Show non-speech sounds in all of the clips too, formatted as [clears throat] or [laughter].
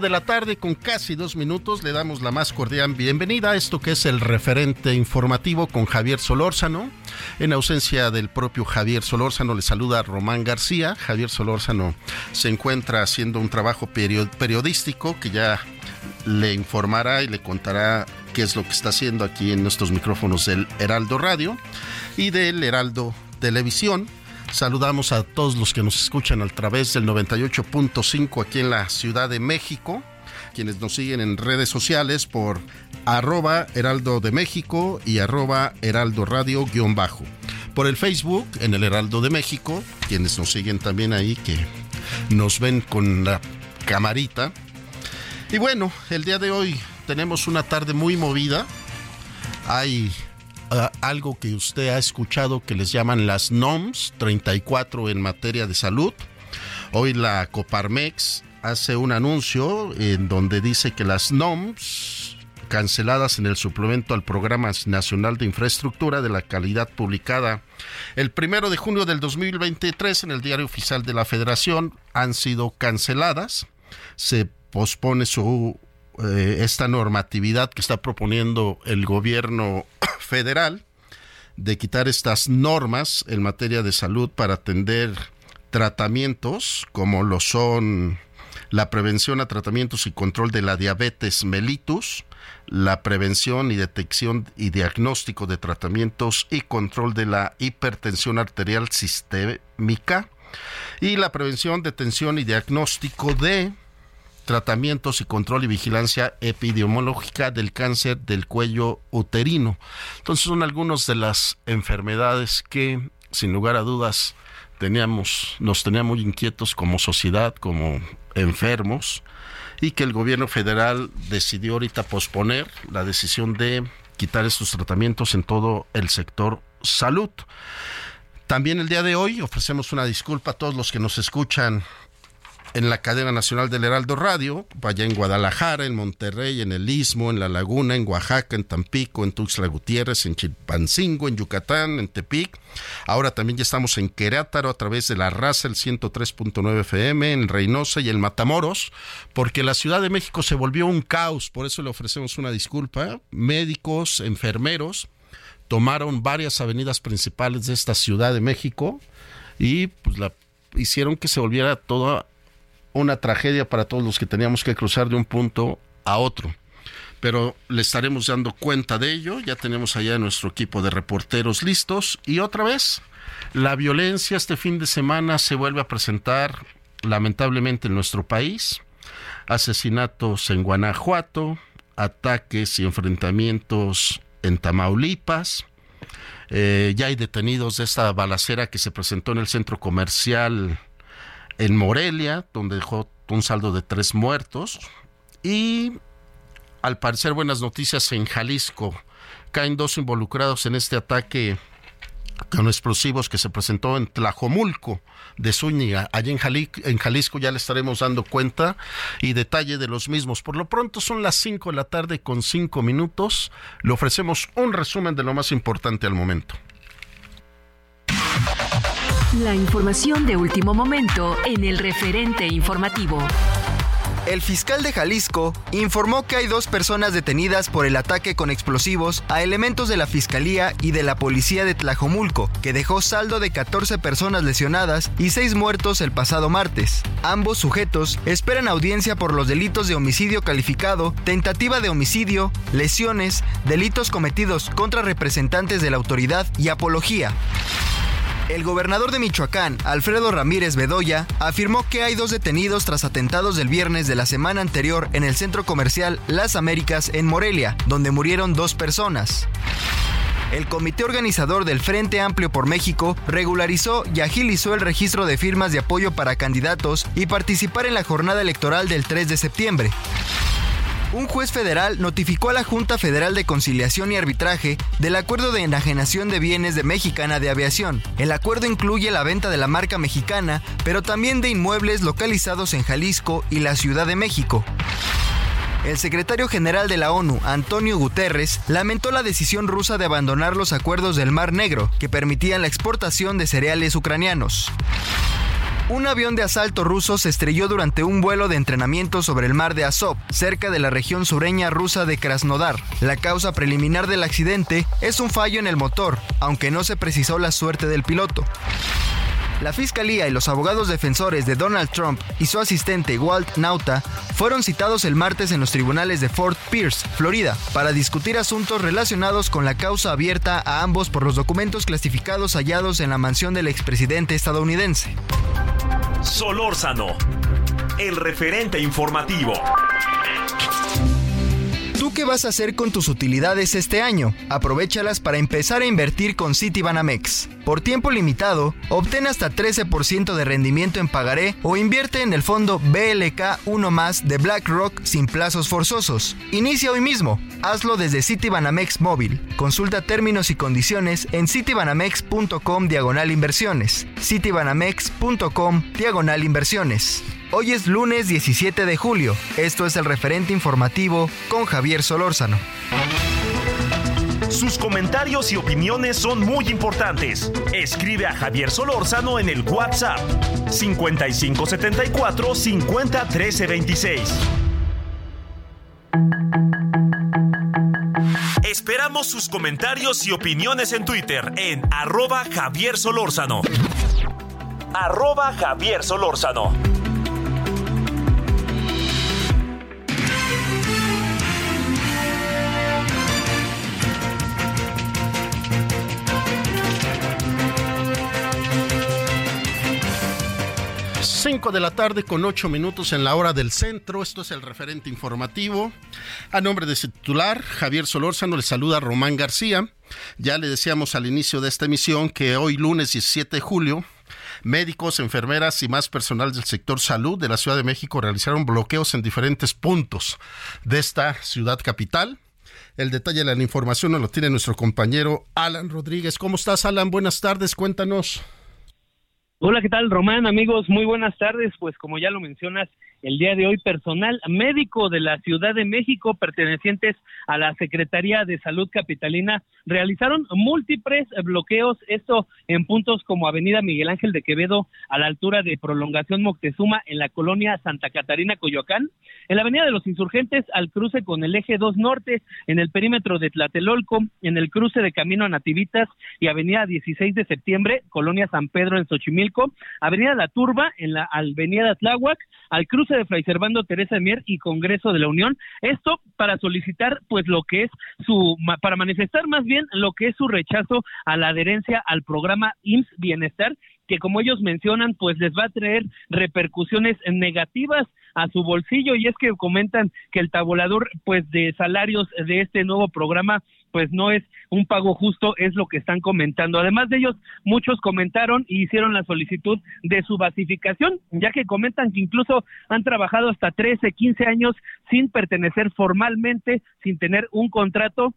De la tarde con casi dos minutos le damos la más cordial bienvenida a esto que es el referente informativo con Javier Solórzano. En ausencia del propio Javier Solórzano le saluda Román García. Javier Solórzano se encuentra haciendo un trabajo periodístico que ya le informará y le contará qué es lo que está haciendo aquí en estos micrófonos del Heraldo Radio y del Heraldo Televisión. Saludamos a todos los que nos escuchan a través del 98.5 aquí en la Ciudad de México, quienes nos siguen en redes sociales por arroba heraldo de México y arroba heraldo radio guion bajo. Por el Facebook en el Heraldo de México, quienes nos siguen también ahí, que nos ven con la camarita. Y bueno, el día de hoy tenemos una tarde muy movida. Hay algo que usted ha escuchado que les llaman las NOMS 34 en materia de salud. Hoy la Coparmex hace un anuncio en donde dice que las NOMS canceladas en el suplemento al Programa Nacional de Infraestructura de la Calidad publicada el primero de junio del 2023 en el Diario Oficial de la Federación han sido canceladas. Se pospone su eh, esta normatividad que está proponiendo el gobierno [coughs] federal de quitar estas normas en materia de salud para atender tratamientos como lo son la prevención a tratamientos y control de la diabetes mellitus, la prevención y detección y diagnóstico de tratamientos y control de la hipertensión arterial sistémica y la prevención, detención y diagnóstico de tratamientos y control y vigilancia epidemiológica del cáncer del cuello uterino. Entonces son algunas de las enfermedades que, sin lugar a dudas, teníamos, nos tenía muy inquietos como sociedad, como enfermos, y que el gobierno federal decidió ahorita posponer la decisión de quitar estos tratamientos en todo el sector salud. También el día de hoy ofrecemos una disculpa a todos los que nos escuchan en la cadena nacional del Heraldo Radio, vaya en Guadalajara, en Monterrey, en el Istmo, en La Laguna, en Oaxaca, en Tampico, en Tuxtla Gutiérrez, en Chilpancingo, en Yucatán, en Tepic. Ahora también ya estamos en Querétaro a través de la raza, el 103.9 FM, en Reynosa y en Matamoros, porque la Ciudad de México se volvió un caos, por eso le ofrecemos una disculpa. Médicos, enfermeros, tomaron varias avenidas principales de esta Ciudad de México y pues hicieron que se volviera toda una tragedia para todos los que teníamos que cruzar de un punto a otro. Pero le estaremos dando cuenta de ello. Ya tenemos allá nuestro equipo de reporteros listos. Y otra vez, la violencia este fin de semana se vuelve a presentar lamentablemente en nuestro país. Asesinatos en Guanajuato, ataques y enfrentamientos en Tamaulipas. Eh, ya hay detenidos de esta balacera que se presentó en el centro comercial en Morelia, donde dejó un saldo de tres muertos. Y al parecer buenas noticias en Jalisco. Caen dos involucrados en este ataque con explosivos que se presentó en Tlajomulco de Zúñiga, allí en, en Jalisco, ya le estaremos dando cuenta y detalle de los mismos. Por lo pronto son las 5 de la tarde con 5 minutos. Le ofrecemos un resumen de lo más importante al momento. La información de último momento en el referente informativo. El fiscal de Jalisco informó que hay dos personas detenidas por el ataque con explosivos a elementos de la Fiscalía y de la Policía de Tlajomulco, que dejó saldo de 14 personas lesionadas y 6 muertos el pasado martes. Ambos sujetos esperan audiencia por los delitos de homicidio calificado, tentativa de homicidio, lesiones, delitos cometidos contra representantes de la autoridad y apología. El gobernador de Michoacán, Alfredo Ramírez Bedoya, afirmó que hay dos detenidos tras atentados del viernes de la semana anterior en el centro comercial Las Américas en Morelia, donde murieron dos personas. El comité organizador del Frente Amplio por México regularizó y agilizó el registro de firmas de apoyo para candidatos y participar en la jornada electoral del 3 de septiembre un juez federal notificó a la Junta Federal de Conciliación y Arbitraje del acuerdo de enajenación de bienes de Mexicana de Aviación. El acuerdo incluye la venta de la marca mexicana, pero también de inmuebles localizados en Jalisco y la Ciudad de México. El secretario general de la ONU, Antonio Guterres, lamentó la decisión rusa de abandonar los acuerdos del Mar Negro, que permitían la exportación de cereales ucranianos. Un avión de asalto ruso se estrelló durante un vuelo de entrenamiento sobre el mar de Azov, cerca de la región sureña rusa de Krasnodar. La causa preliminar del accidente es un fallo en el motor, aunque no se precisó la suerte del piloto. La fiscalía y los abogados defensores de Donald Trump y su asistente Walt Nauta fueron citados el martes en los tribunales de Fort Pierce, Florida, para discutir asuntos relacionados con la causa abierta a ambos por los documentos clasificados hallados en la mansión del expresidente estadounidense. Solórzano, el referente informativo. ¿Tú qué vas a hacer con tus utilidades este año? Aprovechalas para empezar a invertir con Citibanamex. Por tiempo limitado, obtén hasta 13% de rendimiento en pagaré o invierte en el fondo BLK 1 más de BlackRock sin plazos forzosos. Inicia hoy mismo. Hazlo desde Citibanamex móvil. Consulta términos y condiciones en citibanamex.com diagonal inversiones. citibanamex.com diagonal inversiones. Hoy es lunes 17 de julio. Esto es el referente informativo con Javier Solórzano. Sus comentarios y opiniones son muy importantes. Escribe a Javier Solórzano en el WhatsApp 5574 50 26. Esperamos sus comentarios y opiniones en Twitter en arroba Javier Solórzano. Arroba Javier Solórzano. 5 de la tarde con 8 minutos en la hora del centro. Esto es el referente informativo. A nombre de su titular, Javier Solórzano, le saluda Román García. Ya le decíamos al inicio de esta emisión que hoy lunes 17 de julio médicos, enfermeras y más personal del sector salud de la Ciudad de México realizaron bloqueos en diferentes puntos de esta ciudad capital. El detalle de la información lo tiene nuestro compañero Alan Rodríguez. ¿Cómo estás, Alan? Buenas tardes, cuéntanos. Hola, ¿qué tal, Román? Amigos, muy buenas tardes. Pues como ya lo mencionas, el día de hoy personal médico de la Ciudad de México pertenecientes a la Secretaría de Salud Capitalina realizaron múltiples bloqueos, esto en puntos como Avenida Miguel Ángel de Quevedo a la altura de Prolongación Moctezuma en la colonia Santa Catarina, Coyoacán, en la Avenida de los Insurgentes al cruce con el eje 2 Norte, en el perímetro de Tlatelolco, en el cruce de Camino a Nativitas y Avenida 16 de Septiembre, colonia San Pedro en Xochimilco, Avenida La Turba en la Avenida Tláhuac, al cruce de Fray Servando Teresa de Mier y Congreso de la Unión. Esto para solicitar, pues, lo que es su, para manifestar más bien lo que es su rechazo a la adherencia al programa IMSS Bienestar, que como ellos mencionan, pues les va a traer repercusiones negativas a su bolsillo y es que comentan que el tabulador pues de salarios de este nuevo programa pues no es un pago justo, es lo que están comentando. Además de ellos, muchos comentaron y hicieron la solicitud de su basificación, ya que comentan que incluso han trabajado hasta 13, 15 años sin pertenecer formalmente, sin tener un contrato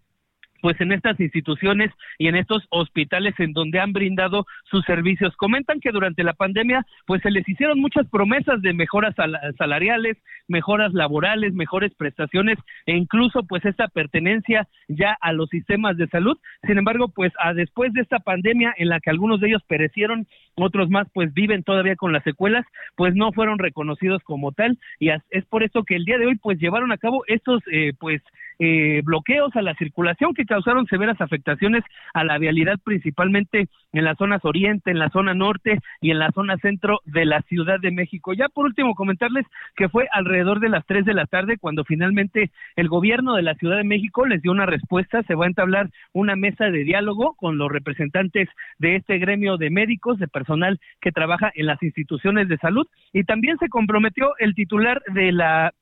pues en estas instituciones y en estos hospitales en donde han brindado sus servicios. Comentan que durante la pandemia pues se les hicieron muchas promesas de mejoras salariales, mejoras laborales, mejores prestaciones e incluso pues esta pertenencia ya a los sistemas de salud. Sin embargo, pues a después de esta pandemia en la que algunos de ellos perecieron, otros más pues viven todavía con las secuelas, pues no fueron reconocidos como tal y es por eso que el día de hoy pues llevaron a cabo estos eh, pues eh, bloqueos a la circulación que causaron severas afectaciones a la vialidad, principalmente en las zonas oriente, en la zona norte y en la zona centro de la Ciudad de México. Ya por último comentarles que fue alrededor de las 3 de la tarde cuando finalmente el gobierno de la Ciudad de México les dio una respuesta, se va a entablar una mesa de diálogo con los representantes de este gremio de médicos, de personal que trabaja en las instituciones de salud y también se comprometió el titular de la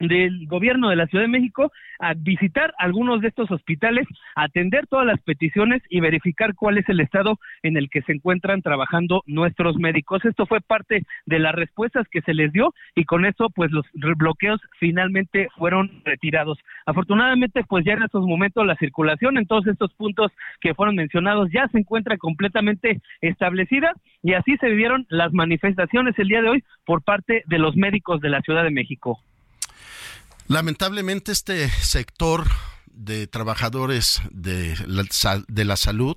del gobierno de la Ciudad de México a visitar algunos de estos hospitales, atender todas las peticiones y verificar cuál es el estado en el que se encuentran trabajando nuestros médicos. Esto fue parte de las respuestas que se les dio y con eso pues los bloqueos finalmente fueron retirados. Afortunadamente pues ya en estos momentos la circulación en todos estos puntos que fueron mencionados ya se encuentra completamente establecida y así se vivieron las manifestaciones el día de hoy por parte de los médicos de la Ciudad de México. Lamentablemente este sector de trabajadores de la, salud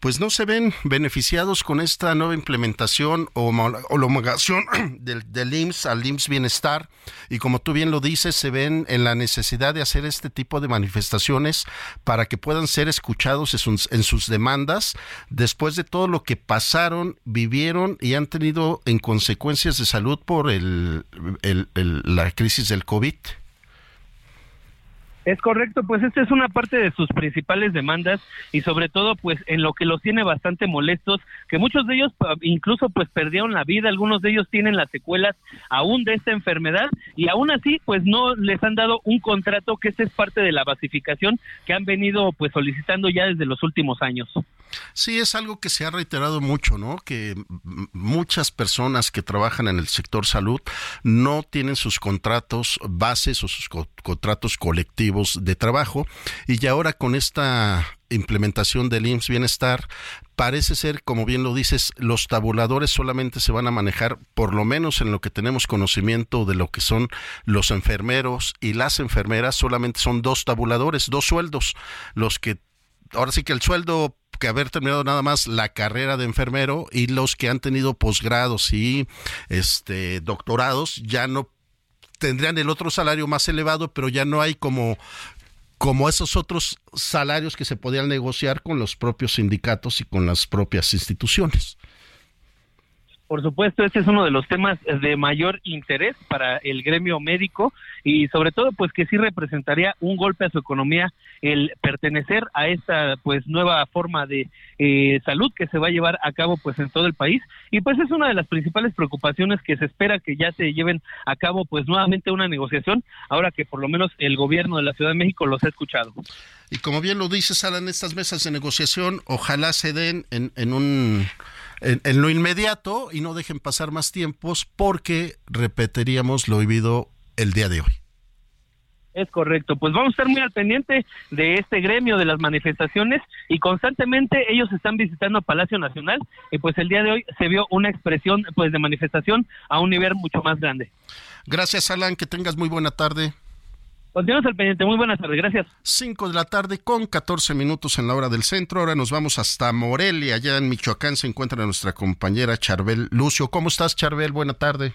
pues no se ven beneficiados con esta nueva implementación o homologación [clears throat] del, del IMSS al IMSS Bienestar y como tú bien lo dices, se ven en la necesidad de hacer este tipo de manifestaciones para que puedan ser escuchados en sus, demandas después de todo lo que pasaron, vivieron y han tenido en consecuencias de salud por el, la crisis del COVID. Es correcto, pues esta es una parte de sus principales demandas y sobre todo pues en lo que los tiene bastante molestos, que muchos de ellos incluso pues perdieron la vida, algunos de ellos tienen las secuelas aún de esta enfermedad y aún así pues no les han dado un contrato que esta es parte de la basificación que han venido pues solicitando ya desde los últimos años. Sí, es algo que se ha reiterado mucho, ¿no? Que muchas personas que trabajan en el sector salud no tienen sus contratos bases o sus contratos colectivos de trabajo. Y ahora con esta implementación del IMSS Bienestar, parece ser, como bien lo dices, los tabuladores solamente se van a manejar, por lo menos en lo que tenemos conocimiento de lo que son los enfermeros y las enfermeras, solamente son dos tabuladores, dos sueldos, los que ahora sí que el sueldo que haber terminado nada más la carrera de enfermero y los que han tenido posgrados y este doctorados ya no tendrían el otro salario más elevado, pero ya no hay como como esos otros salarios que se podían negociar con los propios sindicatos y con las propias instituciones. Por supuesto, este es uno de los temas de mayor interés para el gremio médico y sobre todo pues que sí representaría un golpe a su economía el pertenecer a esta pues nueva forma de eh, salud que se va a llevar a cabo pues en todo el país y pues es una de las principales preocupaciones que se espera que ya se lleven a cabo pues nuevamente una negociación ahora que por lo menos el gobierno de la Ciudad de México los ha escuchado. Y como bien lo dices, Alan, estas mesas de negociación ojalá se den en, en un en, lo inmediato y no dejen pasar más tiempos porque repetiríamos lo vivido el día de hoy. Es correcto, pues vamos a estar muy al pendiente de este gremio de las manifestaciones y constantemente ellos están visitando Palacio Nacional y pues el día de hoy se vio una expresión pues de manifestación a un nivel mucho más grande. Gracias Alan, que tengas muy buena tarde. Continuamos al pendiente. Muy buenas tardes. Gracias. 5 de la tarde con 14 minutos en la hora del centro. Ahora nos vamos hasta Morelia. Allá en Michoacán se encuentra nuestra compañera Charbel Lucio. ¿Cómo estás, Charbel? Buena tarde.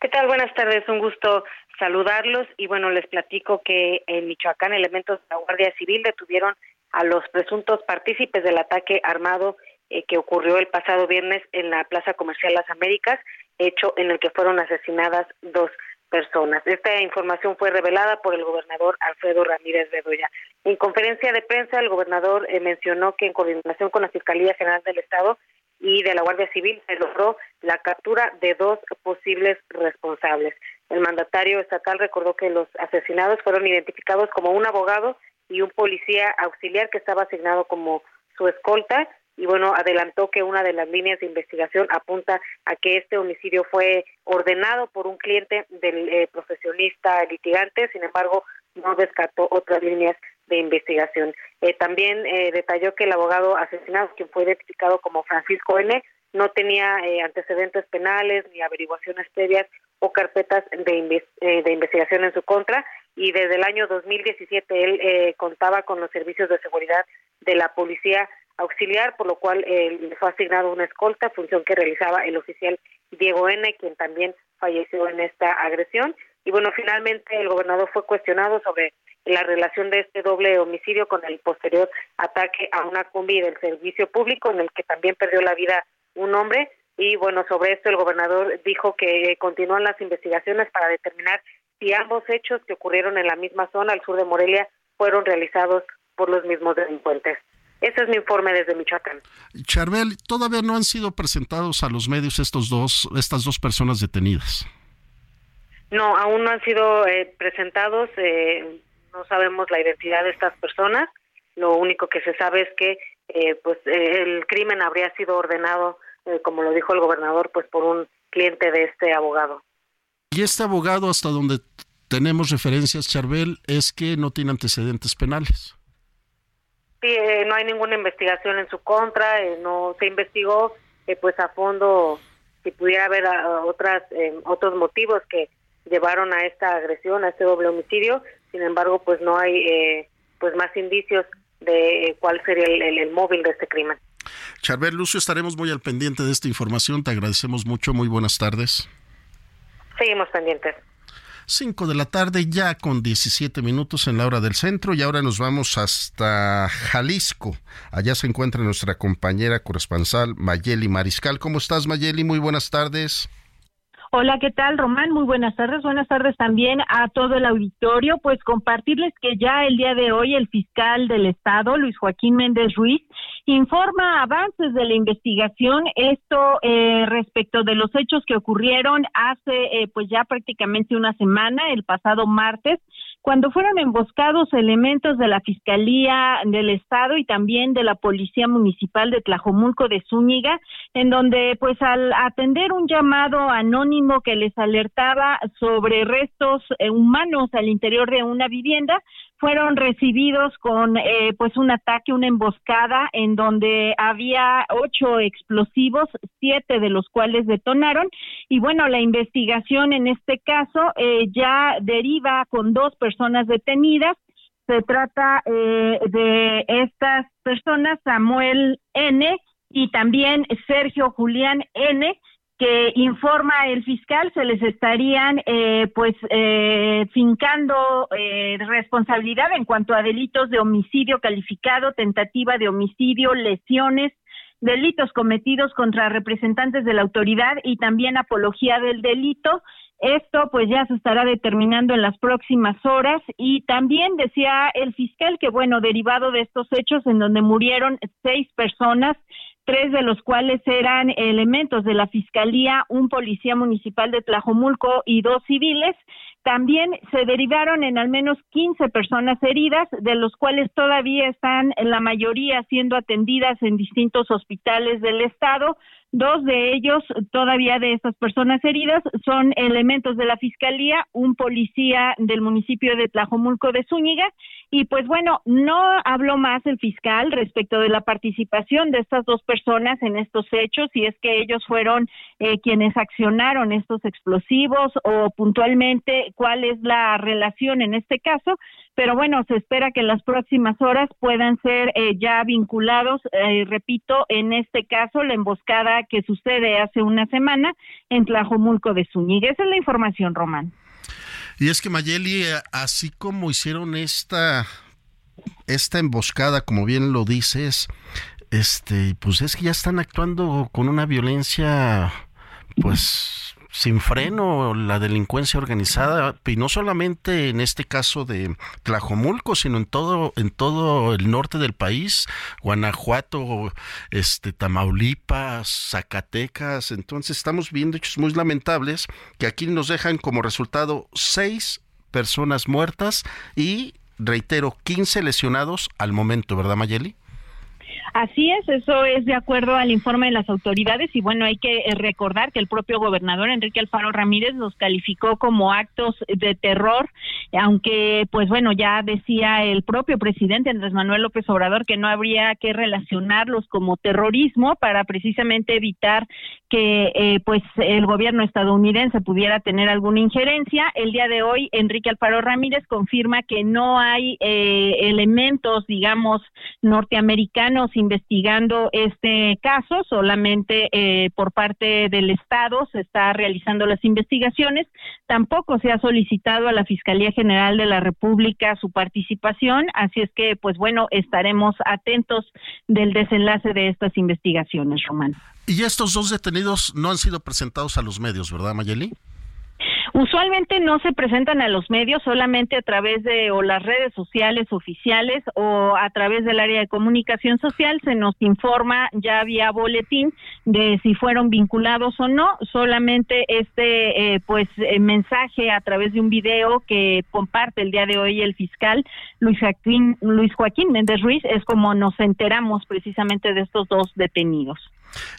¿Qué tal? Buenas tardes. Un gusto saludarlos. Y bueno, les platico que en Michoacán elementos de la Guardia Civil detuvieron a los presuntos partícipes del ataque armado eh, que ocurrió el pasado viernes en la Plaza Comercial Las Américas, hecho en el que fueron asesinadas dos personas. Esta información fue revelada por el gobernador Alfredo Ramírez Bedoya. En conferencia de prensa, el gobernador eh, mencionó que en coordinación con la Fiscalía General del Estado y de la Guardia Civil se logró la captura de dos posibles responsables. El mandatario estatal recordó que los asesinados fueron identificados como un abogado y un policía auxiliar que estaba asignado como su escolta y bueno, adelantó que una de las líneas de investigación apunta a que este homicidio fue ordenado por un cliente del eh, profesionista litigante, sin embargo, no descartó otras líneas de investigación. Eh, también eh, detalló que el abogado asesinado, quien fue identificado como Francisco N., no tenía eh, antecedentes penales ni averiguaciones previas o carpetas de, de, investigación en su contra y desde el año 2017 él contaba con los servicios de seguridad de la policía auxiliar, por lo cual le fue asignado una escolta, función que realizaba el oficial Diego N., quien también falleció en esta agresión. Y bueno, finalmente el gobernador fue cuestionado sobre la relación de este doble homicidio con el posterior ataque a una combi del servicio público en el que también perdió la vida un hombre. Y bueno, sobre esto el gobernador dijo que continúan las investigaciones para determinar si ambos hechos que ocurrieron en la misma zona al sur de Morelia fueron realizados por los mismos delincuentes. Ese es mi informe desde Michoacán. Charbel, todavía no han sido presentados a los medios estos dos, estas dos personas detenidas. No, aún no han sido eh, presentados. Eh, no sabemos la identidad de estas personas. Lo único que se sabe es que eh, pues el crimen habría sido ordenado, como lo dijo el gobernador, pues por un cliente de este abogado. Y este abogado, hasta donde tenemos referencias, Charbel, es que no tiene antecedentes penales. Sí, no hay ninguna investigación en su contra, no se investigó pues a fondo si pudiera haber otras otros motivos que llevaron a esta agresión, a este doble homicidio. Sin embargo, pues no hay eh, pues más indicios de cuál sería el, móvil de este crimen. Charbel Lucio, estaremos muy al pendiente de esta información. Te agradecemos mucho. Muy buenas tardes. Seguimos pendientes. 5 de la tarde ya con 17 minutos en la hora del centro y ahora nos vamos hasta Jalisco. Allá se encuentra nuestra compañera corresponsal Mayeli Mariscal. ¿Cómo estás Mayeli? Muy buenas tardes. Hola, ¿qué tal, Román? Muy buenas tardes. Buenas tardes también a todo el auditorio. Pues compartirles que ya el día de hoy el fiscal del Estado, Luis Joaquín Méndez Ruiz, informa avances de la investigación. Esto eh, respecto de los hechos que ocurrieron hace eh, pues ya prácticamente una semana, el pasado martes, cuando fueron emboscados elementos de la Fiscalía del Estado y también de la Policía Municipal de Tlajomulco de Zúñiga, en donde pues al atender un llamado anónimo que les alertaba sobre restos eh, humanos al interior de una vivienda, fueron recibidos con eh, pues un ataque, una emboscada en donde había ocho explosivos, siete de los cuales detonaron. Y bueno la investigación en este caso eh, ya deriva con dos personas detenidas. Se trata eh, de estas personas Samuel N. y también Sergio Julián N que informa el fiscal se les estarían eh, pues eh, fincando eh, responsabilidad en cuanto a delitos de homicidio calificado, tentativa de homicidio, lesiones, delitos cometidos contra representantes de la autoridad y también apología del delito. Esto pues ya se estará determinando en las próximas horas y también decía el fiscal que bueno, derivado de estos hechos en donde murieron seis personas, tres de los cuales eran elementos de la Fiscalía, un policía municipal de Tlajomulco y dos civiles. También se derivaron en al menos 15 personas heridas, de los cuales todavía están la mayoría siendo atendidas en distintos hospitales del estado. Dos de ellos, todavía de estas personas heridas, son elementos de la Fiscalía, un policía del municipio de Tlajomulco de Zúñiga. Y pues bueno, no habló más el fiscal respecto de la participación de estas dos personas en estos hechos, si es que ellos fueron eh, quienes accionaron estos explosivos o puntualmente cuál es la relación en este caso pero bueno, se espera que en las próximas horas puedan ser eh, ya vinculados, eh, repito, en este caso, la emboscada que sucede hace una semana en Tlajomulco de Zúñiga. Esa es la información, Román. Y es que Mayeli, eh, así como hicieron esta, esta emboscada, como bien lo dices, este, pues es que ya están actuando con una violencia, pues sin freno la delincuencia organizada y no solamente en este caso de Tlajomulco sino en todo en todo el norte del país Guanajuato este Tamaulipas Zacatecas. Entonces estamos viendo hechos muy lamentables que aquí nos dejan como resultado seis personas muertas y reitero 15 lesionados al momento verdad Mayeli Así es, eso es de acuerdo al informe de las autoridades y bueno, hay que eh, recordar que el propio gobernador Enrique Alfaro Ramírez los calificó como actos de terror, aunque pues bueno, ya decía el propio presidente Andrés Manuel López Obrador que no habría que relacionarlos como terrorismo para precisamente evitar que eh, pues el gobierno estadounidense pudiera tener alguna injerencia. El día de hoy Enrique Alfaro Ramírez confirma que no hay eh, elementos, digamos, norteamericanos investigando este caso, solamente eh, por parte del Estado se está realizando las investigaciones. Tampoco se ha solicitado a la Fiscalía General de la República su participación, así es que, pues bueno, estaremos atentos del desenlace de estas investigaciones, Román. Y estos dos detenidos no han sido presentados a los medios, ¿verdad, Mayeli? Usualmente no se presentan a los medios, solamente a través de o las redes sociales oficiales o a través del área de comunicación social se nos informa ya vía boletín de si fueron vinculados o no. Solamente este eh, pues eh, mensaje a través de un video que comparte el día de hoy el fiscal Luis Joaquín Luis Joaquín Méndez Ruiz es como nos enteramos precisamente de estos dos detenidos.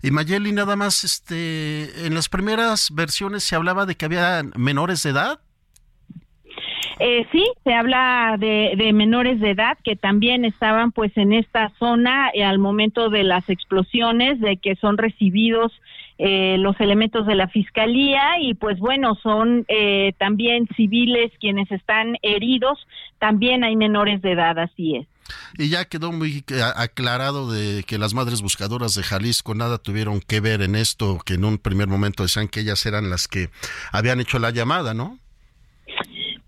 Y Mayeli, nada más, este, en las primeras versiones se hablaba de que había menores de edad. Eh, sí, se habla de, menores de edad que también estaban pues en esta zona eh, al momento de las explosiones, de que son recibidos eh, los elementos de la fiscalía y pues bueno, son eh, también civiles quienes están heridos, también hay menores de edad, así es. Y ya quedó muy aclarado de que las madres buscadoras de Jalisco nada tuvieron que ver en esto, que en un primer momento decían que ellas eran las que habían hecho la llamada, ¿no?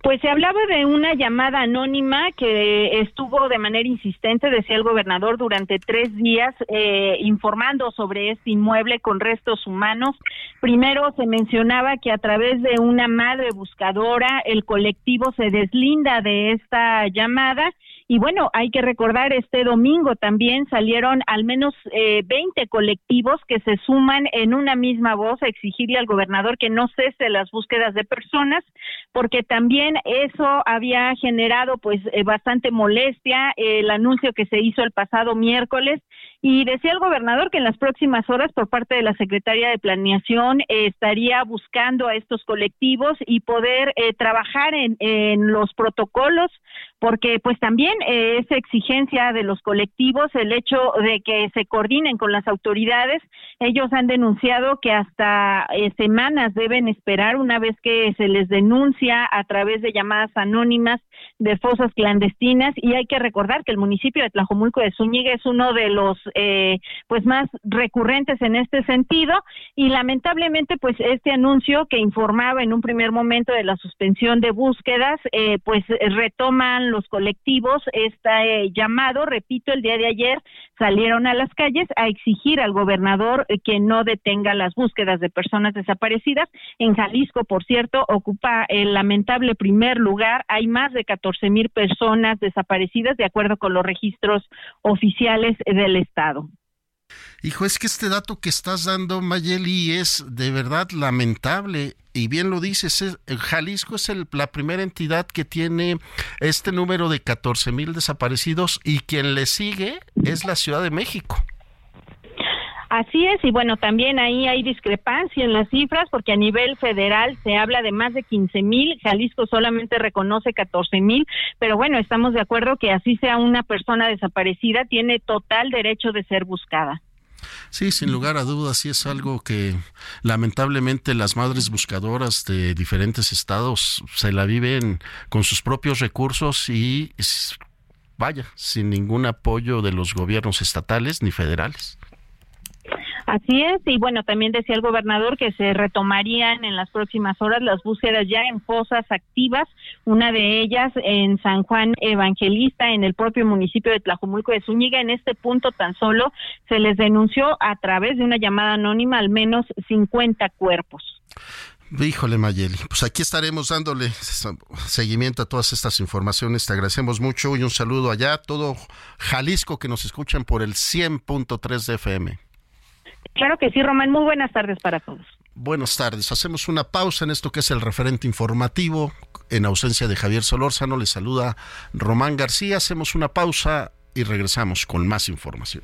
Pues se hablaba de una llamada anónima que estuvo de manera insistente, decía el gobernador, durante tres días eh, informando sobre este inmueble con restos humanos. Primero se mencionaba que a través de una madre buscadora el colectivo se deslinda de esta llamada y bueno, hay que recordar, este domingo también salieron al menos eh, 20 colectivos que se suman en una misma voz a exigirle al gobernador que no cese las búsquedas de personas, porque también eso había generado pues eh, bastante molestia, el anuncio que se hizo el pasado miércoles. Y decía el gobernador que en las próximas horas, por parte de la Secretaría de Planeación, estaría buscando a estos colectivos y poder eh, trabajar en, en, los protocolos, porque pues también eh, es exigencia de los colectivos el hecho de que se coordinen con las autoridades. Ellos han denunciado que hasta eh, semanas deben esperar una vez que se les denuncia a través de llamadas anónimas de fosas clandestinas y hay que recordar que el municipio de Tlajomulco de Zúñiga es uno de los eh, pues más recurrentes en este sentido y lamentablemente pues este anuncio que informaba en un primer momento de la suspensión de búsquedas eh, pues retoman los colectivos este llamado repito el día de ayer salieron a las calles a exigir al gobernador que no detenga las búsquedas de personas desaparecidas en Jalisco por cierto ocupa el lamentable primer lugar hay más de 14 mil personas desaparecidas de acuerdo con los registros oficiales del Estado. Hijo, es que este dato que estás dando, Mayeli, es de verdad lamentable. Y bien lo dices, Jalisco es la primera entidad que tiene este número de 14 mil desaparecidos y quien le sigue es la Ciudad de México. Así es, y bueno, también ahí hay discrepancia en las cifras porque a nivel federal se habla de más de 15 mil, Jalisco solamente reconoce 14 mil, pero bueno, estamos de acuerdo que así sea una persona desaparecida, tiene total derecho de ser buscada. Sí, sin lugar a dudas, sí es algo que lamentablemente las madres buscadoras de diferentes estados se la viven con sus propios recursos y vaya, sin ningún apoyo de los gobiernos estatales ni federales. Así es, y bueno, también decía el gobernador que se retomarían en las próximas horas las búsquedas ya en fosas activas, una de ellas en San Juan Evangelista, en el propio municipio de Tlajumulco de Zúñiga. En este punto tan solo se les denunció a través de una llamada anónima al menos 50 cuerpos. Híjole, Mayeli, pues aquí estaremos dándole seguimiento a todas estas informaciones. Te agradecemos mucho y un saludo allá a todo Jalisco que nos escuchan por el 100.3 de FM. Claro que sí, Román. Muy buenas tardes para todos. Buenas tardes. Hacemos una pausa en esto que es el referente informativo. En ausencia de Javier Solórzano, le saluda Román García. Hacemos una pausa y regresamos con más información.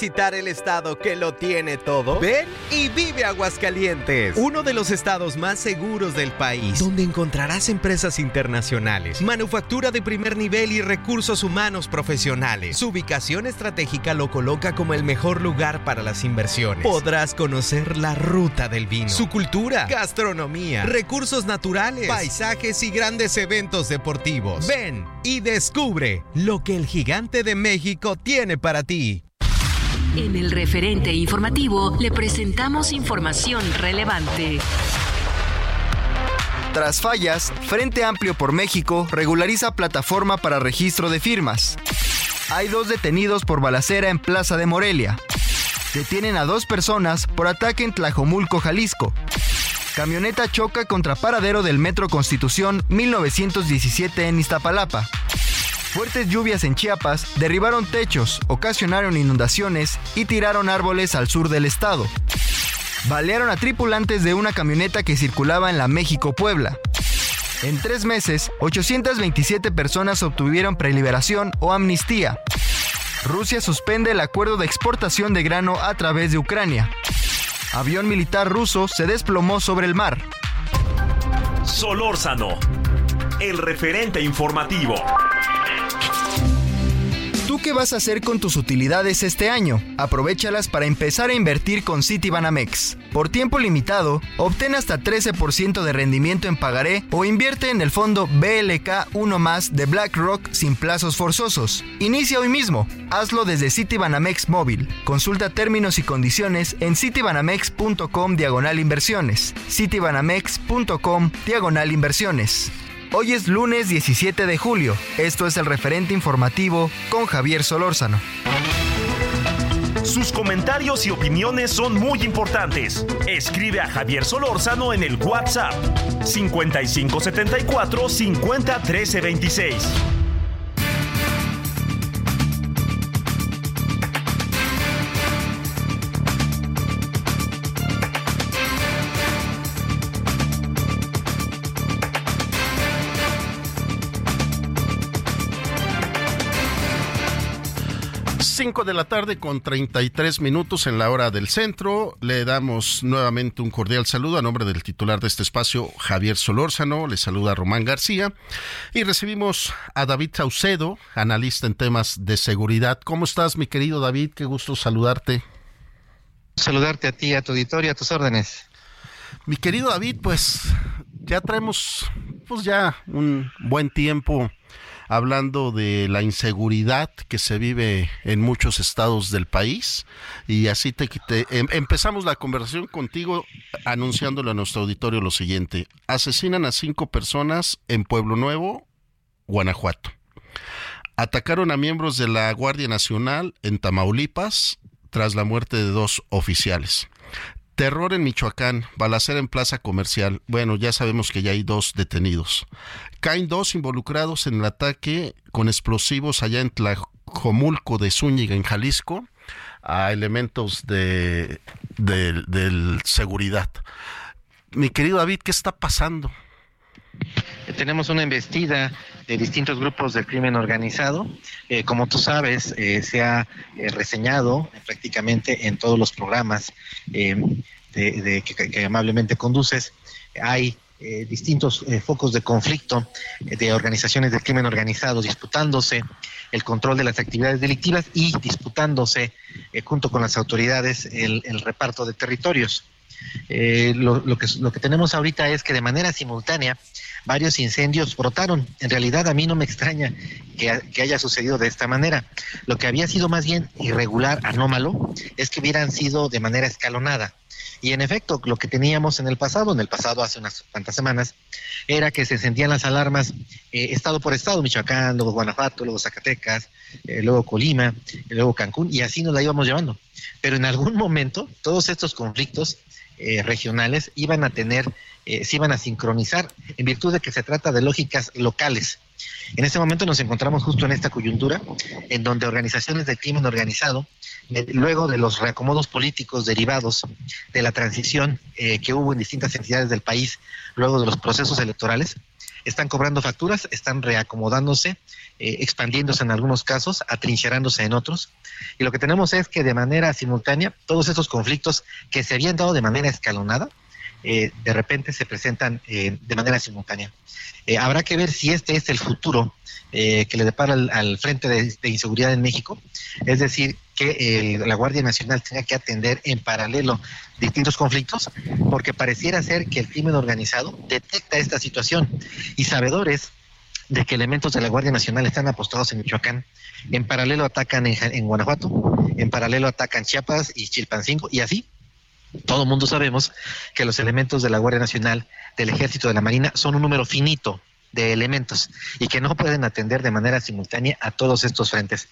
Citar el estado que lo tiene todo. Ven y vive Aguascalientes, uno de los estados más seguros del país, donde encontrarás empresas internacionales, manufactura de primer nivel y recursos humanos profesionales. Su ubicación estratégica lo coloca como el mejor lugar para las inversiones. Podrás conocer la ruta del vino, su cultura, gastronomía, recursos naturales, paisajes y grandes eventos deportivos. Ven y descubre lo que el gigante de México tiene para ti. En el referente informativo le presentamos información relevante. Tras fallas, Frente Amplio por México regulariza plataforma para registro de firmas. Hay dos detenidos por balacera en Plaza de Morelia. Detienen a dos personas por ataque en Tlajomulco, Jalisco. Camioneta choca contra paradero del Metro Constitución 1917 en Iztapalapa. Fuertes lluvias en Chiapas derribaron techos, ocasionaron inundaciones y tiraron árboles al sur del estado. Balearon a tripulantes de una camioneta que circulaba en la México-Puebla. En tres meses, 827 personas obtuvieron preliberación o amnistía. Rusia suspende el acuerdo de exportación de grano a través de Ucrania. Avión militar ruso se desplomó sobre el mar. Solórzano, el referente informativo. ¿Tú qué vas a hacer con tus utilidades este año? Aprovechalas para empezar a invertir con Citibanamex. Por tiempo limitado, obtén hasta 13% de rendimiento en pagaré o invierte en el fondo BLK 1 más de BlackRock sin plazos forzosos. Inicia hoy mismo. Hazlo desde Citibanamex móvil. Consulta términos y condiciones en citibanamex.com diagonal inversiones. citibanamex.com diagonal inversiones. Hoy es lunes 17 de julio. Esto es el referente informativo con Javier Solórzano. Sus comentarios y opiniones son muy importantes. Escribe a Javier Solórzano en el WhatsApp 5574 50 13 26. De la tarde con 33 minutos en la hora del centro. Le damos nuevamente un cordial saludo a nombre del titular de este espacio, Javier Solórzano. Le saluda Román García. Y recibimos a David Saucedo, analista en temas de seguridad. ¿Cómo estás, mi querido David? Qué gusto saludarte. Saludarte a ti, a tu auditorio, a tus órdenes. Mi querido David, pues ya traemos pues ya un buen tiempo hablando de la inseguridad que se vive en muchos estados del país. Y así te, em, empezamos la conversación contigo anunciándole a nuestro auditorio lo siguiente. Asesinan a cinco personas en Pueblo Nuevo, Guanajuato. Atacaron a miembros de la Guardia Nacional en Tamaulipas tras la muerte de dos oficiales. Terror en Michoacán, balacera en plaza comercial. Bueno, ya sabemos que ya hay dos detenidos. Caen dos involucrados en el ataque con explosivos allá en Tlajomulco de Zúñiga, en Jalisco, a elementos de, de, seguridad. Mi querido David, ¿qué está pasando? Tenemos una investida de distintos grupos del crimen organizado. Eh, como tú sabes, eh, se ha eh, reseñado prácticamente en todos los programas de, que, amablemente conduces. Hay distintos focos de conflicto de organizaciones de crimen organizado disputándose el control de las actividades delictivas y disputándose junto con las autoridades el, reparto de territorios. Lo, que, lo que tenemos ahorita es que de manera simultánea varios incendios brotaron. En realidad a mí no me extraña que, que, haya sucedido de esta manera. Lo que había sido más bien irregular, anómalo, es que hubieran sido de manera escalonada. Y en efecto, lo que teníamos en el pasado, en el pasado hace unas cuantas semanas, era que se encendían las alarmas eh, estado por estado, Michoacán, luego Guanajuato, luego Zacatecas, eh, luego Colima, luego Cancún, y así nos la íbamos llevando. Pero en algún momento, todos estos conflictos eh, regionales iban a tener, se iban a sincronizar en virtud de que se trata de lógicas locales. En este momento nos encontramos justo en esta coyuntura, en donde organizaciones de crimen organizado luego de los reacomodos políticos derivados de la transición eh, que hubo en distintas entidades del país, luego de los procesos electorales, están cobrando facturas, están reacomodándose, eh, expandiéndose en algunos casos, atrincherándose en otros. Y lo que tenemos es que de manera simultánea, todos esos conflictos que se habían dado de manera escalonada, eh, de repente se presentan de manera simultánea. habrá que ver si este es el futuro que le depara al, Frente de Inseguridad en México, es decir, que eh, la Guardia Nacional tenga que atender en paralelo distintos conflictos, porque pareciera ser que el crimen organizado detecta esta situación. Y sabedores de que elementos de la Guardia Nacional están apostados en Michoacán, en paralelo atacan en, Guanajuato, en paralelo atacan Chiapas y Chilpancingo, y así todo mundo sabemos que los elementos de la Guardia Nacional, del Ejército, de la Marina, son un número finito de elementos y que no pueden atender de manera simultánea a todos estos frentes.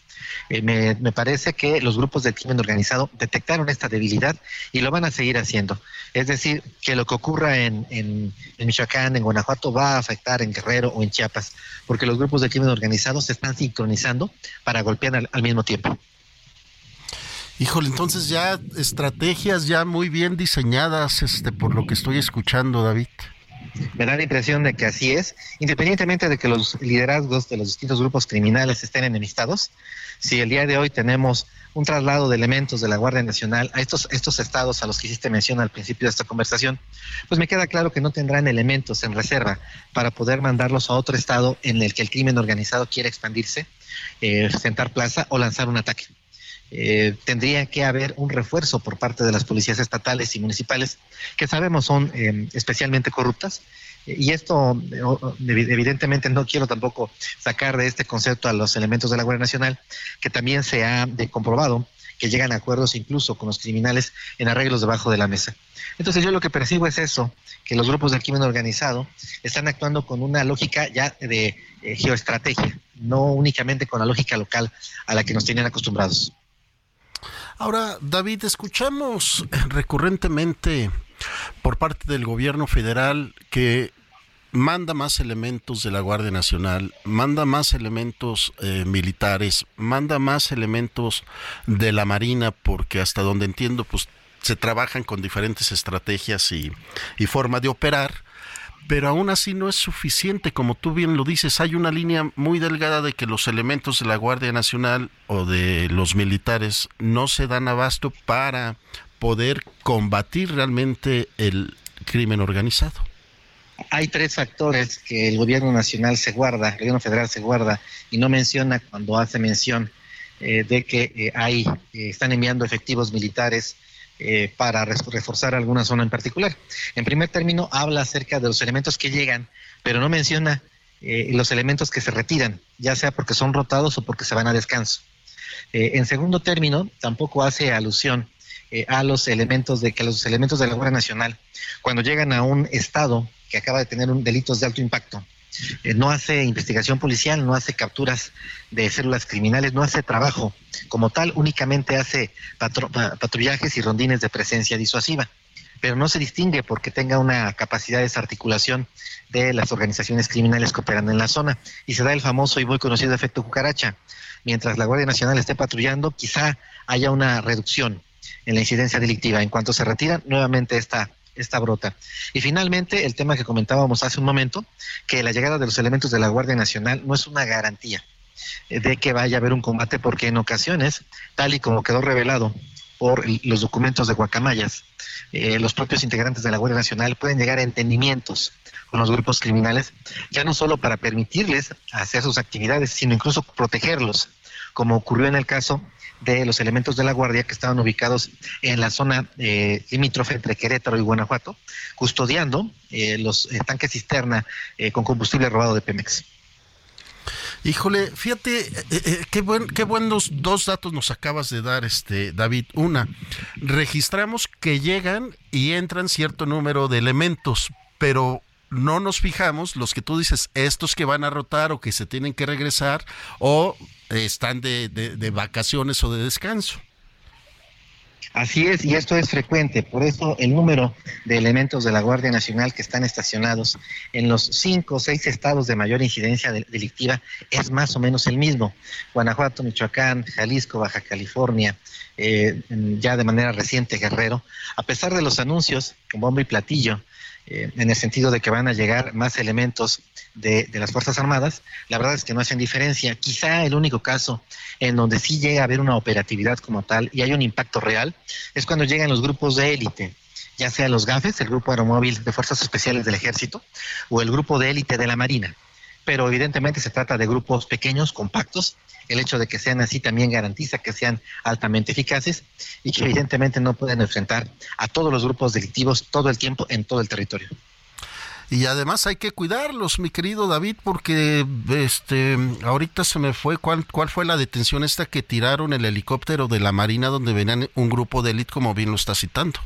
Eh, me, parece que los grupos del crimen organizado detectaron esta debilidad y lo van a seguir haciendo. Es decir, que lo que ocurra en, en, Michoacán, en Guanajuato, va a afectar en Guerrero o en Chiapas, porque los grupos del crimen organizado se están sincronizando para golpear al, al mismo tiempo. Híjole, entonces ya estrategias ya muy bien diseñadas, este, por lo que estoy escuchando, David. Me da la impresión de que así es, independientemente de que los liderazgos de los distintos grupos criminales estén enemistados. Si el día de hoy tenemos un traslado de elementos de la Guardia Nacional a estos, estos estados a los que hiciste mención al principio de esta conversación, pues me queda claro que no tendrán elementos en reserva para poder mandarlos a otro estado en el que el crimen organizado quiera expandirse, eh, sentar plaza o lanzar un ataque. Eh, tendría que haber un refuerzo por parte de las policías estatales y municipales, que sabemos son eh, especialmente corruptas. Y esto, evidentemente, no quiero tampoco sacar de este concepto a los elementos de la Guardia Nacional, que también se ha comprobado que llegan a acuerdos incluso con los criminales en arreglos debajo de la mesa. Entonces yo lo que percibo es eso, que los grupos del crimen organizado están actuando con una lógica ya de eh, geoestrategia, no únicamente con la lógica local a la que nos tenían acostumbrados. Ahora, David, escuchamos recurrentemente por parte del gobierno federal que manda más elementos de la Guardia Nacional, manda más elementos eh, militares, manda más elementos de la Marina, porque hasta donde entiendo, pues se trabajan con diferentes estrategias y, y forma de operar pero aún así no es suficiente, como tú bien lo dices, hay una línea muy delgada de que los elementos de la Guardia Nacional o de los militares no se dan abasto para poder combatir realmente el crimen organizado. Hay tres factores que el gobierno nacional se guarda, el gobierno federal se guarda y no menciona cuando hace mención eh, de que eh, hay, eh, están enviando efectivos militares eh, para reforzar alguna zona en particular. En primer término, habla acerca de los elementos que llegan, pero no menciona eh, los elementos que se retiran, ya sea porque son rotados o porque se van a descanso. Eh, en segundo término, tampoco hace alusión a los elementos de que los elementos de la Guardia Nacional, cuando llegan a un estado que acaba de tener un delitos de alto impacto, eh, no hace investigación policial, no hace capturas de células criminales, no hace trabajo como tal, únicamente hace patrullajes y rondines de presencia disuasiva, pero no se distingue porque tenga una capacidad de desarticulación de las organizaciones criminales que operan en la zona y se da el famoso y muy conocido efecto cucaracha. Mientras la Guardia Nacional esté patrullando, quizá haya una reducción en la incidencia delictiva. En cuanto se retira, nuevamente esta esta brota. Y finalmente, el tema que comentábamos hace un momento, que la llegada de los elementos de la Guardia Nacional no es una garantía de que vaya a haber un combate, porque en ocasiones, tal y como quedó revelado por los documentos de guacamayas, eh, los propios integrantes de la Guardia Nacional pueden llegar a entendimientos con los grupos criminales, ya no solo para permitirles hacer sus actividades, sino incluso protegerlos, como ocurrió en el caso de los elementos de la Guardia que estaban ubicados en la zona eh, limítrofe entre Querétaro y Guanajuato, custodiando eh, los eh, tanques cisterna con combustible robado de Pemex. Híjole, fíjate, qué, buen, qué buenos dos datos nos acabas de dar, este David. Una, registramos que llegan y entran cierto número de elementos, pero no nos fijamos los que tú dices, estos que van a rotar o que se tienen que regresar o están de, de, vacaciones o de descanso. Así es, y esto es frecuente, por eso el número de elementos de la Guardia Nacional que están estacionados en los cinco o seis estados de mayor incidencia delictiva es más o menos el mismo. Guanajuato, Michoacán, Jalisco, Baja California, eh, ya de manera reciente Guerrero, a pesar de los anuncios con bombo y platillo eh, en el sentido de que van a llegar más elementos de, las Fuerzas Armadas, la verdad es que no hacen diferencia. Quizá el único caso en donde sí llega a haber una operatividad como tal y hay un impacto real es cuando llegan los grupos de élite ya sea los GAFES, el Grupo Aeromóvil de Fuerzas Especiales del Ejército, o el Grupo de Élite de la Marina. Pero evidentemente se trata de grupos pequeños, compactos, el hecho de que sean así también garantiza que sean altamente eficaces y que evidentemente no pueden enfrentar a todos los grupos delictivos todo el tiempo en todo el territorio. Y además hay que cuidarlos, mi querido David, porque este ahorita se me fue cuál cuál fue la detención esta que tiraron el helicóptero de la Marina donde venían un grupo de élite como bien lo está citando.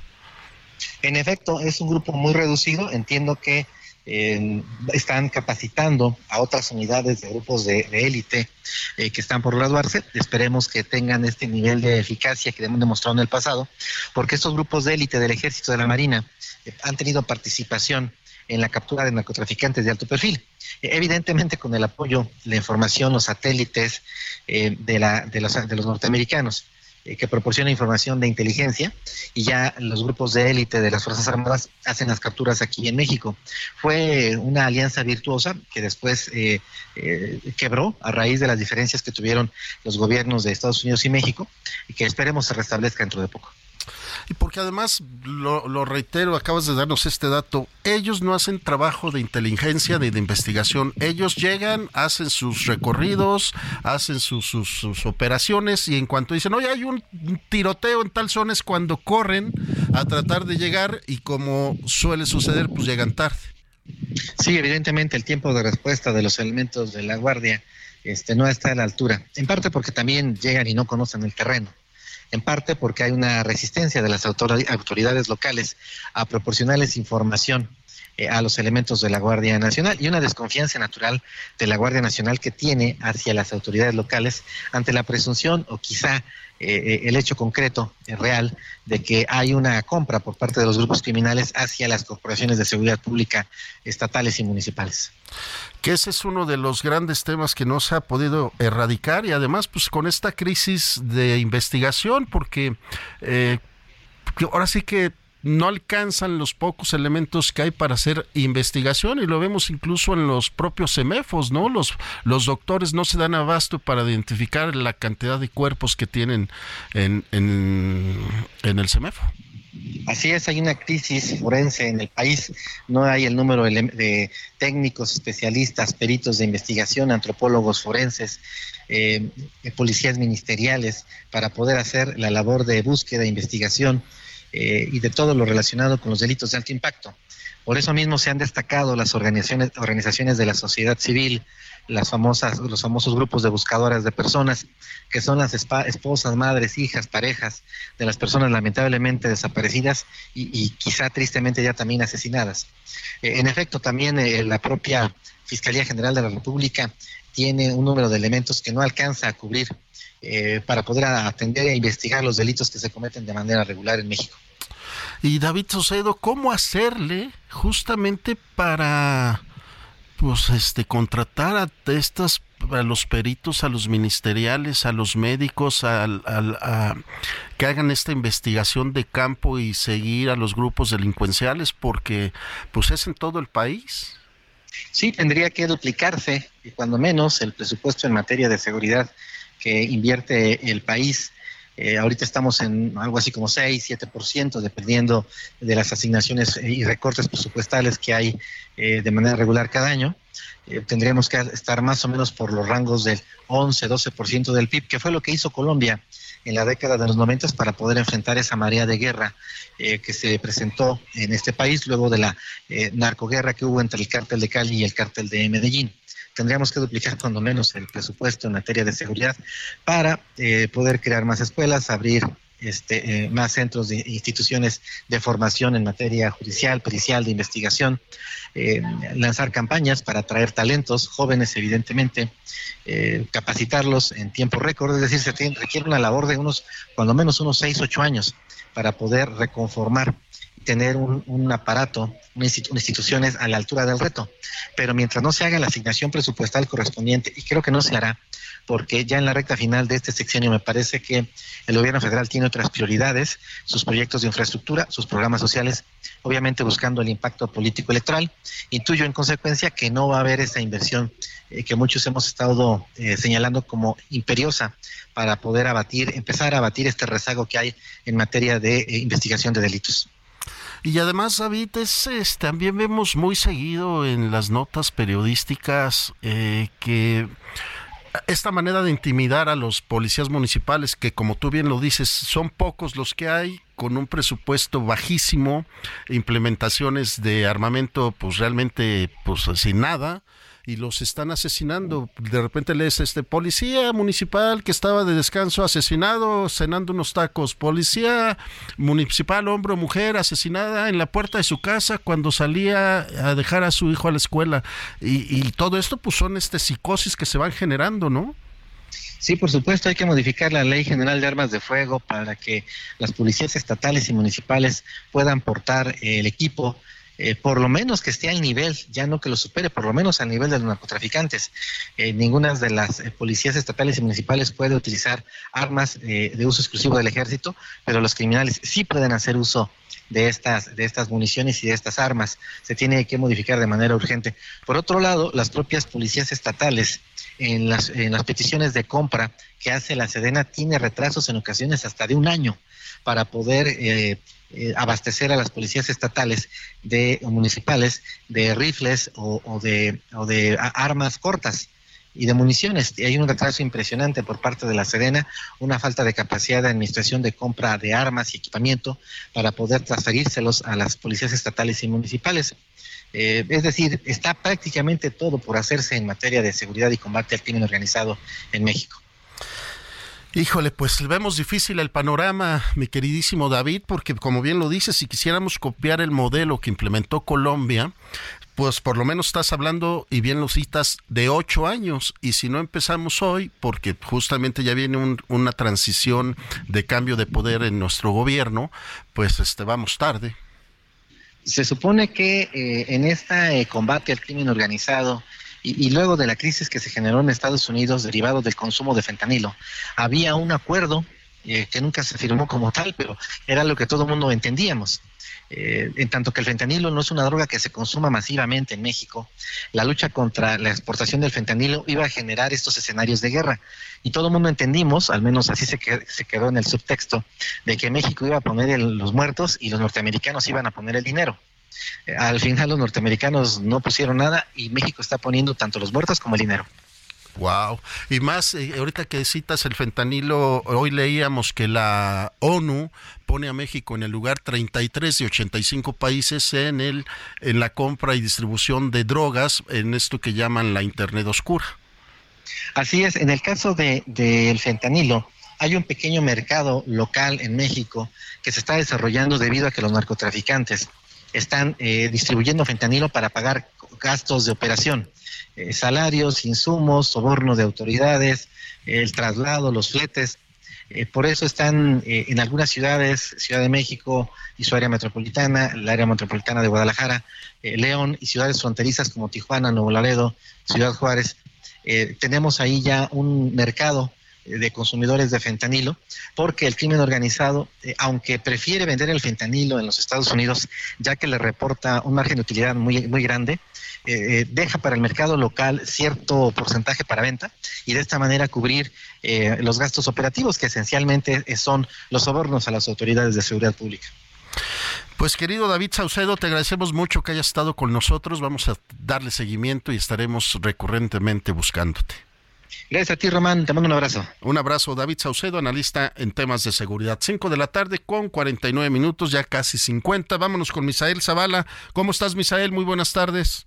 En efecto, es un grupo muy reducido, entiendo que están capacitando a otras unidades de grupos de, élite eh, que están por graduarse. Esperemos que tengan este nivel de eficacia que hemos demostrado en el pasado, porque estos grupos de élite del Ejército de la Marina eh, han tenido participación en la captura de narcotraficantes de alto perfil. evidentemente con el apoyo, la información, los satélites eh, de, la, de los norteamericanos. Eh, que proporciona información de inteligencia y ya los grupos de élite de las Fuerzas Armadas hacen las capturas aquí en México. Fue una alianza virtuosa que después eh, eh, quebró a raíz de las diferencias que tuvieron los gobiernos de Estados Unidos y México y que esperemos se restablezca dentro de poco. Y porque además, lo, reitero, acabas de darnos este dato, ellos no hacen trabajo de inteligencia, de, investigación, ellos llegan, hacen sus recorridos, hacen sus, sus, operaciones y en cuanto dicen, oye, hay un tiroteo en tal zona es cuando corren a tratar de llegar y como suele suceder, pues llegan tarde. Sí, evidentemente el tiempo de respuesta de los elementos de la Guardia este, no está a la altura, en parte porque también llegan y no conocen el terreno en parte porque hay una resistencia de las autoridades locales a proporcionarles información eh, a los elementos de la Guardia Nacional y una desconfianza natural de la Guardia Nacional que tiene hacia las autoridades locales ante la presunción o quizá eh, el hecho concreto, eh, real, de que hay una compra por parte de los grupos criminales hacia las corporaciones de seguridad pública estatales y municipales. Que ese es uno de los grandes temas que no se ha podido erradicar y además pues con esta crisis de investigación, porque eh, ahora sí que no alcanzan los pocos elementos que hay para hacer investigación y lo vemos incluso en los propios semefos, ¿no? Los, los doctores no se dan abasto para identificar la cantidad de cuerpos que tienen en, en, el semefo. Así es, hay una crisis forense en el país, no hay el número de técnicos, especialistas, peritos de investigación, antropólogos forenses, eh, policías ministeriales para poder hacer la labor de búsqueda e investigación eh, y de todo lo relacionado con los delitos de alto impacto. Por eso mismo se han destacado las organizaciones, organizaciones de la sociedad civil, las famosas, los famosos grupos de buscadoras de personas, que son las esposas, madres, hijas, parejas de las personas lamentablemente desaparecidas y, quizá tristemente ya también asesinadas. Eh, en efecto, también eh, la propia Fiscalía General de la República tiene un número de elementos que no alcanza a cubrir eh, para poder atender e investigar los delitos que se cometen de manera regular en México. Y David Socedo, ¿cómo hacerle justamente para pues este contratar a estas a los peritos, a los ministeriales, a los médicos, a, que hagan esta investigación de campo y seguir a los grupos delincuenciales porque pues es en todo el país. Sí, tendría que duplicarse, y cuando menos, el presupuesto en materia de seguridad que invierte el país Eh, ahorita estamos en algo así como 6, 7%, dependiendo de las asignaciones y recortes presupuestales que hay de manera regular cada año. tendríamos que estar más o menos por los rangos del 11, 12% del PIB, que fue lo que hizo Colombia en la década de los 90 para poder enfrentar esa marea de guerra que se presentó en este país luego de la narcoguerra que hubo entre el cártel de Cali y el cártel de Medellín tendríamos que duplicar cuando menos el presupuesto en materia de seguridad para eh, poder crear más escuelas, abrir este, eh, más centros de instituciones de formación en materia judicial, pericial, de investigación, eh, lanzar campañas para atraer talentos, jóvenes evidentemente, capacitarlos en tiempo récord, es decir, se requiere una labor de unos, cuando menos unos 6, 8 años para poder reconformar tener un, aparato, unas instituciones a la altura del reto. Pero mientras no se haga la asignación presupuestal correspondiente, y creo que no se hará, porque ya en la recta final de este sexenio me parece que el gobierno federal tiene otras prioridades, sus proyectos de infraestructura, sus programas sociales, obviamente buscando el impacto político electoral. Intuyo en consecuencia que no va a haber esa inversión eh, que muchos hemos estado eh, señalando como imperiosa para poder abatir, empezar a abatir este rezago que hay en materia de eh, investigación de delitos. Y además, David, es, también vemos muy seguido en las notas periodísticas eh, que esta manera de intimidar a los policías municipales, que como tú bien lo dices, son pocos los que hay, con un presupuesto bajísimo, implementaciones de armamento pues realmente pues sin nada, y los están asesinando. De repente lees este policía municipal que estaba de descanso asesinado cenando unos tacos, policía municipal hombre o mujer asesinada en la puerta de su casa cuando salía a dejar a su hijo a la escuela y, todo esto pues son este psicosis que se van generando, ¿no? Sí, por supuesto, hay que modificar la Ley General de Armas de Fuego para que las policías estatales y municipales puedan portar el equipo eh, por lo menos que esté al nivel, ya no que lo supere, por lo menos al nivel de los narcotraficantes. Eh, ninguna de las eh, policías estatales y municipales puede utilizar armas de uso exclusivo del ejército, pero los criminales sí pueden hacer uso de estas, de estas municiones y de estas armas. Se tiene que modificar de manera urgente. Por otro lado, las propias policías estatales en las, en las peticiones de compra que hace la Sedena tiene retrasos en ocasiones hasta de un año para poder eh, eh, abastecer a las policías estatales de o municipales de rifles o, de, o de armas cortas y de municiones. Y hay un retraso impresionante por parte de la Sedena, una falta de capacidad de administración de compra de armas y equipamiento para poder transferírselos a las policías estatales y municipales. Eh, es decir, está prácticamente todo por hacerse en materia de seguridad y combate al crimen organizado en México. Híjole, pues vemos difícil el panorama, mi queridísimo David, porque como bien lo dices, si quisiéramos copiar el modelo que implementó Colombia, pues por lo menos estás hablando, y bien lo citas, de ocho años. Y si no empezamos hoy, porque justamente ya viene una transición de cambio de poder en nuestro gobierno, pues este vamos tarde. Se supone que eh, en este combate al crimen organizado, y, luego de la crisis que se generó en Estados Unidos derivado del consumo de fentanilo, había un acuerdo eh, que nunca se firmó como tal, pero era lo que todo el mundo entendíamos. Eh, en tanto que el fentanilo no es una droga que se consuma masivamente en México, la lucha contra la exportación del fentanilo iba a generar estos escenarios de guerra. Y todo el mundo entendimos, al menos así se, se quedó en el subtexto, de que México iba a poner los muertos y los norteamericanos iban a poner el dinero. Eh, al final los norteamericanos no pusieron nada y México está poniendo tanto los muertos como el dinero. Wow. Y más, eh, ahorita que citas el fentanilo, hoy leíamos que la ONU pone a México en el lugar 33 de 85 países en el en la compra y distribución de drogas en esto que llaman la Internet oscura. Así es, en el caso del de, fentanilo, hay un pequeño mercado local en México que se está desarrollando debido a que los narcotraficantes están eh, distribuyendo fentanilo para pagar gastos de operación, eh, salarios, insumos, soborno de autoridades, el traslado, los fletes. Eh, por eso están en algunas ciudades, Ciudad de México y su área metropolitana, el área metropolitana de Guadalajara, León y ciudades fronterizas como Tijuana, Nuevo Laredo, Ciudad Juárez. tenemos ahí ya un mercado de consumidores de fentanilo, porque el crimen organizado, eh, aunque prefiere vender el fentanilo en los Estados Unidos, ya que le reporta un margen de utilidad muy, muy grande, eh, deja para el mercado local cierto porcentaje para venta y de esta manera cubrir los gastos operativos, que esencialmente son los sobornos a las autoridades de seguridad pública. Pues querido David Saucedo, te agradecemos mucho que hayas estado con nosotros. Vamos a darle seguimiento y estaremos recurrentemente buscándote. Gracias a ti, Román. Te mando un abrazo. Un abrazo, David Saucedo, analista en temas de seguridad. 5 de la tarde con 49 minutos, ya casi 50. Vámonos con Misael Zavala. ¿Cómo estás, Misael? Muy buenas tardes.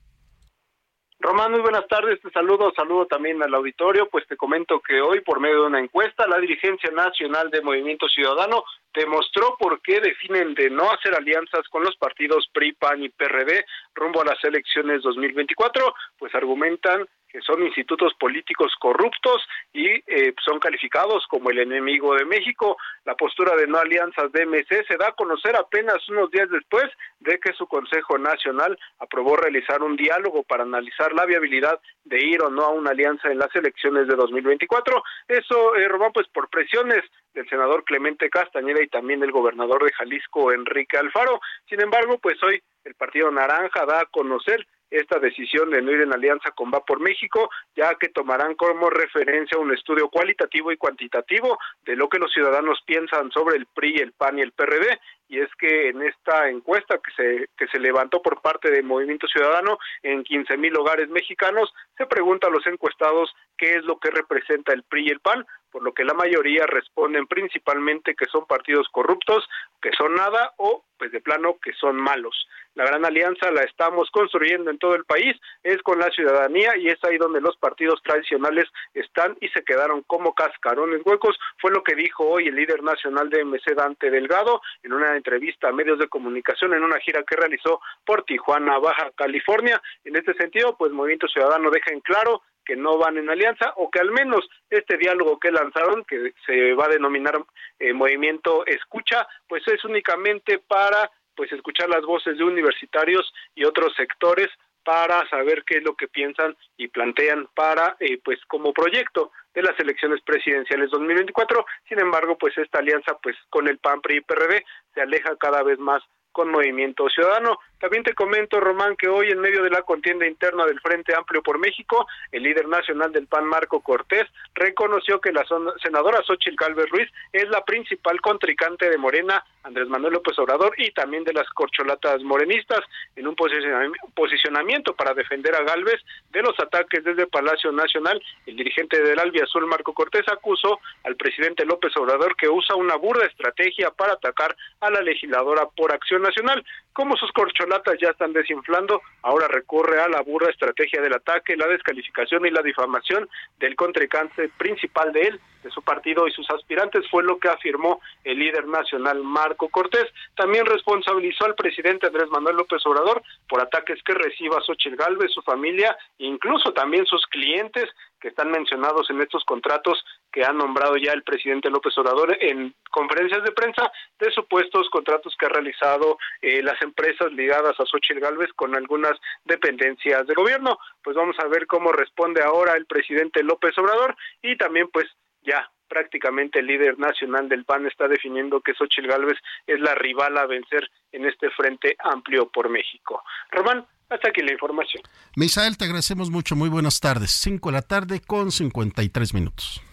Román, muy buenas tardes, te saludo, saludo también al auditorio, pues te comento que hoy por medio de una encuesta la dirigencia nacional de Movimiento Ciudadano demostró por qué definen de no hacer alianzas con los partidos PRI, PAN y PRD rumbo a las elecciones 2024, pues argumentan que son institutos políticos corruptos y eh, son calificados como el enemigo de México. La postura de no alianzas de MC se da a conocer apenas unos días después de que su Consejo Nacional aprobó realizar un diálogo para analizar la viabilidad de ir o no a una alianza en las elecciones de 2024. Eso, eh, pues por presiones del senador Clemente Castañeda y también del gobernador de Jalisco, Enrique Alfaro. Sin embargo, pues hoy el Partido Naranja da a conocer esta decisión de no ir en alianza con Va por México, ya que tomarán como referencia un estudio cualitativo y cuantitativo de lo que los ciudadanos piensan sobre el PRI, el PAN y el PRD, y es que en esta encuesta que se, que se levantó por parte del Movimiento Ciudadano en 15 mil hogares mexicanos, se pregunta a los encuestados qué es lo que representa el PRI y el PAN, por lo que la mayoría responden principalmente que son partidos corruptos, que son nada o pues de plano que son malos. La gran alianza la estamos construyendo en todo el país, es con la ciudadanía y es ahí donde los partidos tradicionales están y se quedaron como cascarones huecos, fue lo que dijo hoy el líder nacional de MC Dante Delgado en una entrevista a medios de comunicación en una gira que realizó por Tijuana, Baja California. En este sentido, pues Movimiento Ciudadano deja en claro que no van en alianza o que al menos este diálogo que lanzaron, que se va a denominar eh, Movimiento Escucha, pues es únicamente para pues escuchar las voces de universitarios y otros sectores para saber qué es lo que piensan y plantean para eh, pues como proyecto de las elecciones presidenciales 2024. Sin embargo, pues esta alianza pues con el PAN PRI y PRD se aleja cada vez más con Movimiento Ciudadano. También te comento, Román, que hoy en medio de la contienda interna del Frente Amplio por México, el líder nacional del PAN, Marco Cortés, reconoció que la senadora Xochitl Galvez Ruiz es la principal contrincante de Morena, Andrés Manuel López Obrador, y también de las corcholatas morenistas, en un posicionamiento para defender a Galvez de los ataques desde Palacio Nacional. El dirigente del Azul, Marco Cortés, acusó al presidente López Obrador que usa una burda estrategia para atacar a la legisladora por acción nacional. Como sus corcholatas ya están desinflando, ahora recurre a la burra estrategia del ataque, la descalificación y la difamación del contrincante principal de él, de su partido y sus aspirantes, fue lo que afirmó el líder nacional Marco Cortés. También responsabilizó al presidente Andrés Manuel López Obrador por ataques que reciba Xochitl Galvez, su familia, incluso también sus clientes que están mencionados en estos contratos que ha nombrado ya el presidente López Obrador en conferencias de prensa de supuestos contratos que ha realizado eh, las empresas ligadas a Xochitl Galvez con algunas dependencias de gobierno. Pues vamos a ver cómo responde ahora el presidente López Obrador y también pues ya prácticamente el líder nacional del PAN está definiendo que Xochitl Gálvez es la rival a vencer en este frente amplio por México. Román, hasta aquí la información. Misael, te agradecemos mucho. Muy buenas tardes. 5 de la tarde con 53 minutos.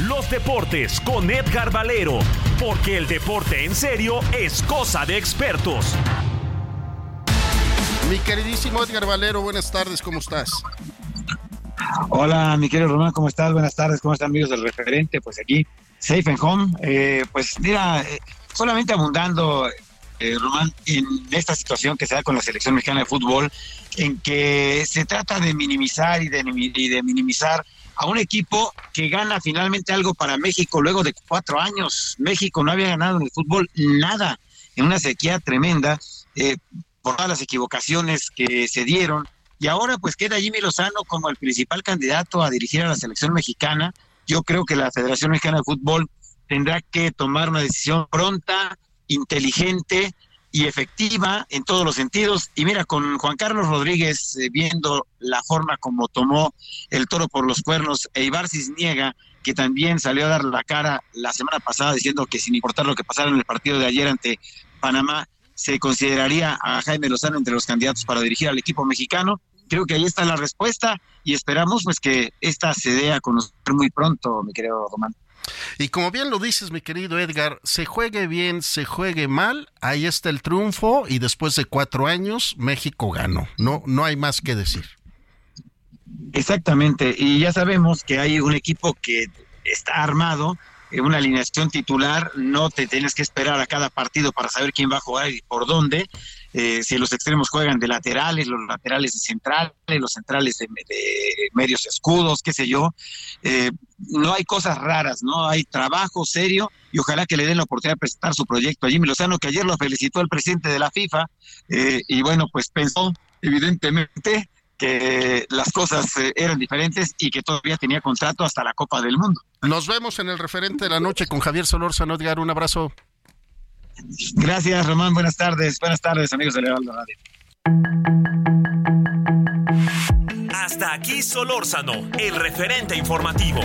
Los deportes con Edgar Valero, porque el deporte en serio es cosa de expertos. Mi queridísimo Edgar Valero, buenas tardes, ¿cómo estás? Hola, mi querido Román, ¿cómo estás? Buenas tardes, ¿cómo están amigos del referente? Pues aquí, safe and home. Eh, pues mira, eh, solamente abundando eh, Román, en esta situación que se da con la selección mexicana de fútbol, en que se trata de minimizar y de, de minimizar a un equipo que gana finalmente algo para México luego de cuatro años. México no había ganado en el fútbol nada, en una sequía tremenda, eh, por todas las equivocaciones que se dieron. Y ahora pues queda Jimmy Lozano como el principal candidato a dirigir a la selección mexicana. Yo creo que la Federación Mexicana de Fútbol tendrá que tomar una decisión pronta, inteligente y efectiva en todos los sentidos. Y mira, con Juan Carlos Rodríguez, eh, viendo la forma como tomó el toro por los cuernos, e Ibar Cisniega, que también salió a dar la cara la semana pasada diciendo que sin importar lo que pasara en el partido de ayer ante Panamá, se consideraría a Jaime Lozano entre los candidatos para dirigir al equipo mexicano. Creo que ahí está la respuesta y esperamos pues que esta se dé a conocer muy pronto, mi querido Román. Y como bien lo dices, mi querido Edgar, se juegue bien, se juegue mal, ahí está el triunfo y después de cuatro años México ganó. No, no hay más que decir. Exactamente, y ya sabemos que hay un equipo que está armado, en una alineación titular, no te tienes que esperar a cada partido para saber quién va a jugar y por dónde. Eh, si los extremos juegan de laterales, los laterales de centrales, los centrales de, medios escudos, qué sé yo. Eh, no hay cosas raras, ¿no? Hay trabajo serio y ojalá que le den la oportunidad de presentar su proyecto a Jimmy Lozano, que ayer lo felicitó el presidente de la FIFA eh, y bueno, pues pensó evidentemente que las cosas eran diferentes y que todavía tenía contrato hasta la Copa del Mundo. Nos vemos en el referente de la noche con Javier Solórzano. Edgar, un abrazo. Gracias, Román. Buenas tardes. Buenas tardes, amigos de Levaldo Radio. Hasta aquí Solórzano, el referente informativo.